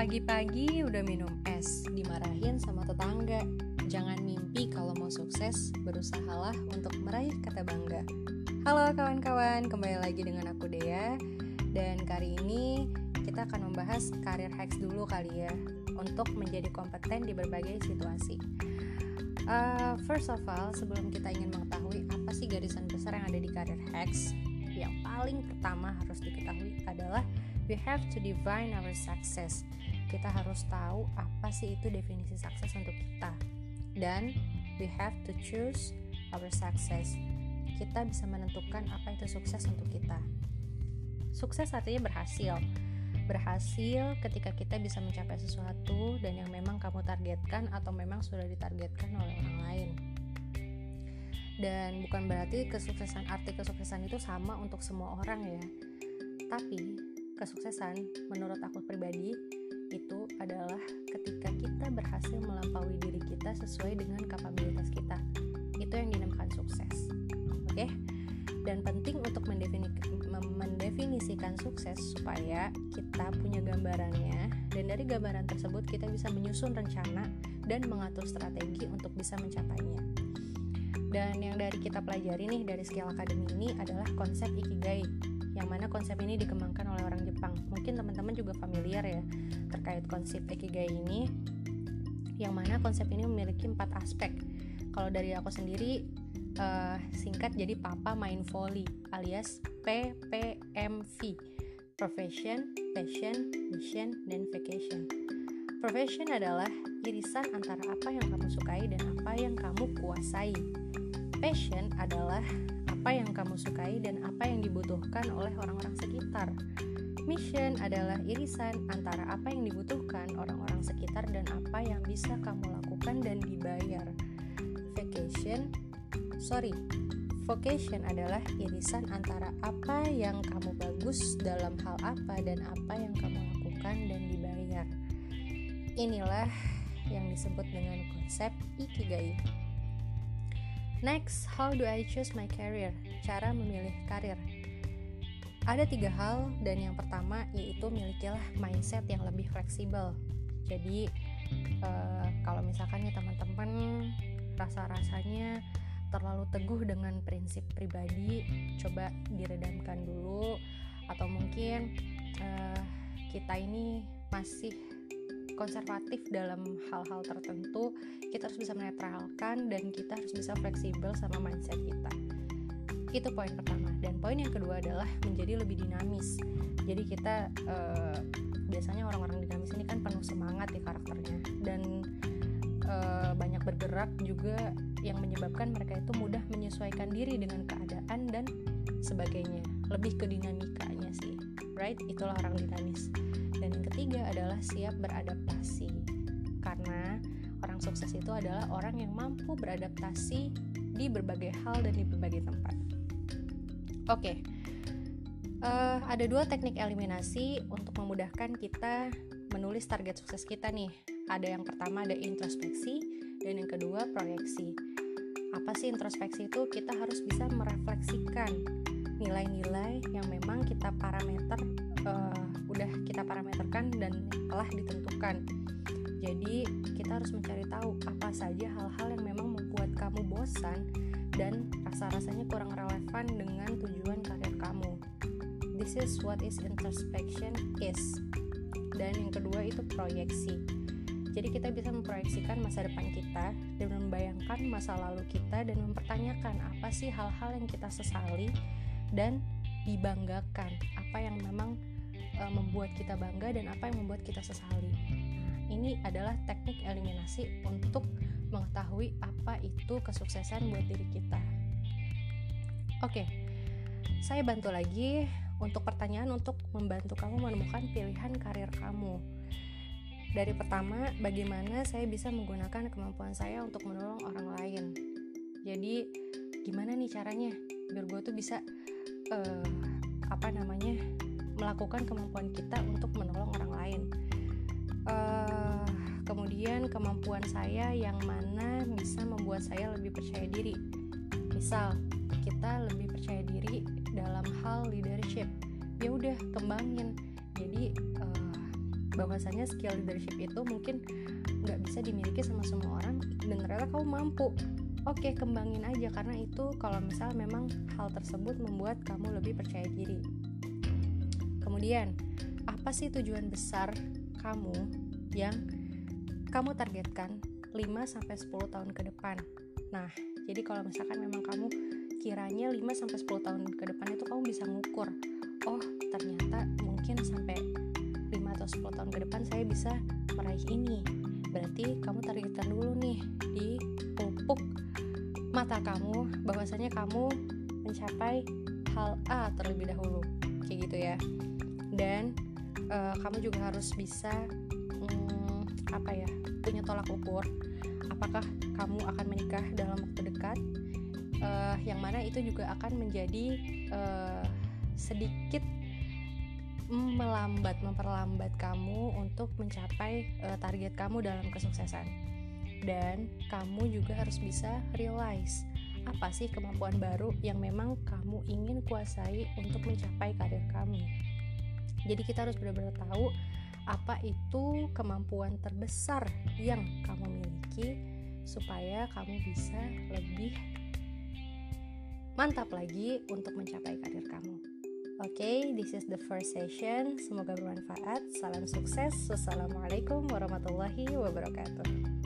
Pagi-pagi udah minum es, dimarahin sama tetangga. Jangan mimpi kalau mau sukses, berusahalah untuk meraih kata bangga. Halo kawan-kawan, kembali lagi dengan aku Dea. Dan kali ini kita akan membahas karir hacks dulu kali ya, untuk menjadi kompeten di berbagai situasi. Uh, first of all, sebelum kita ingin mengetahui apa sih garisan besar yang ada di karir hacks, yang paling pertama harus diketahui adalah we have to define our success. Kita harus tahu apa sih itu definisi sukses untuk kita. Dan we have to choose our success. Kita bisa menentukan apa itu sukses untuk kita. Sukses artinya berhasil. Berhasil ketika kita bisa mencapai sesuatu dan yang memang kamu targetkan atau memang sudah ditargetkan oleh orang lain. Dan bukan berarti kesuksesan arti kesuksesan itu sama untuk semua orang ya. Tapi kesuksesan menurut aku pribadi itu adalah ketika kita berhasil melampaui diri kita sesuai dengan kapabilitas kita. Itu yang dinamakan sukses. Oke? Dan penting untuk mendefinisikan sukses supaya kita punya gambarannya dan dari gambaran tersebut kita bisa menyusun rencana dan mengatur strategi untuk bisa mencapainya. Dan yang dari kita pelajari nih dari skill academy ini adalah konsep ikigai yang mana konsep ini dikembangkan oleh orang Jepang. Mungkin teman-teman juga familiar ya terkait konsep Ikigai ini, yang mana konsep ini memiliki empat aspek. Kalau dari aku sendiri uh, singkat jadi Papa Main Volley alias PPMV Profession, Passion, Mission, dan Vacation. Profession adalah irisan antara apa yang kamu sukai dan apa yang kamu kuasai. Passion adalah apa yang kamu sukai dan apa yang dibutuhkan oleh orang-orang sekitar. Mission adalah irisan antara apa yang dibutuhkan orang-orang sekitar dan apa yang bisa kamu lakukan dan dibayar. Vacation, sorry, vocation adalah irisan antara apa yang kamu bagus dalam hal apa dan apa yang kamu lakukan dan dibayar. Inilah yang disebut dengan konsep ikigai. Next, how do I choose my career? Cara memilih karir. Ada tiga hal dan yang pertama yaitu milikilah mindset yang lebih fleksibel. Jadi uh, kalau misalkan ya teman-teman rasa-rasanya terlalu teguh dengan prinsip pribadi, coba diredamkan dulu atau mungkin uh, kita ini masih konservatif dalam hal-hal tertentu kita harus bisa menetralkan dan kita harus bisa fleksibel sama mindset kita. Itu poin pertama. Dan poin yang kedua adalah menjadi lebih dinamis. Jadi kita uh, biasanya orang-orang dinamis ini kan penuh semangat ya karakternya. Dan uh, banyak bergerak juga yang menyebabkan mereka itu mudah menyesuaikan diri dengan keadaan dan sebagainya. Lebih ke dinamikanya sih right itulah orang dinamis dan yang ketiga adalah siap beradaptasi. Karena orang sukses itu adalah orang yang mampu beradaptasi di berbagai hal dan di berbagai tempat. Oke, okay. uh, eh, ada dua teknik eliminasi untuk memudahkan kita menulis target sukses kita nih. Ada yang pertama ada introspeksi dan yang kedua proyeksi. Apa sih introspeksi itu? Kita harus bisa merefleksikan nilai-nilai yang memang kita parameter uh, udah kita parameterkan dan telah ditentukan. Jadi kita harus mencari tahu apa saja hal-hal yang memang membuat kamu bosan dan rasa-rasanya kurang relevan dengan tujuan karir kamu. This is what is introspection is. Dan yang kedua itu proyeksi. Jadi kita bisa memproyeksikan masa depan kita dan membayangkan masa lalu kita dan mempertanyakan apa sih hal-hal yang kita sesali dan dibanggakan apa yang memang e, membuat kita bangga dan apa yang membuat kita sesali. Ini adalah teknik eliminasi untuk mengetahui apa itu kesuksesan buat diri kita. Oke, saya bantu lagi untuk pertanyaan untuk membantu kamu menemukan pilihan karir kamu. Dari pertama, bagaimana saya bisa menggunakan kemampuan saya untuk menolong orang lain. Jadi, gimana nih caranya biar gue tuh bisa uh, apa namanya melakukan kemampuan kita untuk menolong orang lain. Uh, kemudian kemampuan saya yang mana bisa membuat saya lebih percaya diri. Misal kita lebih percaya diri dalam hal leadership. Ya udah kembangin. Jadi uh, bahwasanya skill leadership itu mungkin nggak bisa dimiliki sama semua orang dan ternyata kamu mampu. Oke kembangin aja karena itu kalau misal memang hal tersebut membuat kamu lebih percaya diri kemudian apa sih tujuan besar kamu yang kamu targetkan 5-10 tahun ke depan? Nah jadi kalau misalkan memang kamu kiranya 5-10 tahun ke depan itu kamu bisa ngukur oh ternyata mungkin sampai 5 atau 10 tahun ke depan saya bisa meraih ini. Berarti kamu targetkan dulu nih di pupuk mata kamu bahwasanya kamu mencapai hal A terlebih dahulu. Kayak gitu ya dan uh, kamu juga harus bisa um, apa ya punya tolak ukur apakah kamu akan menikah dalam waktu dekat uh, yang mana itu juga akan menjadi uh, sedikit melambat memperlambat kamu untuk mencapai uh, target kamu dalam kesuksesan. Dan kamu juga harus bisa realize apa sih kemampuan baru yang memang kamu ingin kuasai untuk mencapai karir kamu jadi kita harus benar-benar tahu apa itu kemampuan terbesar yang kamu miliki supaya kamu bisa lebih mantap lagi untuk mencapai karir kamu. Oke, okay, this is the first session. Semoga bermanfaat. Salam sukses. Wassalamualaikum warahmatullahi wabarakatuh.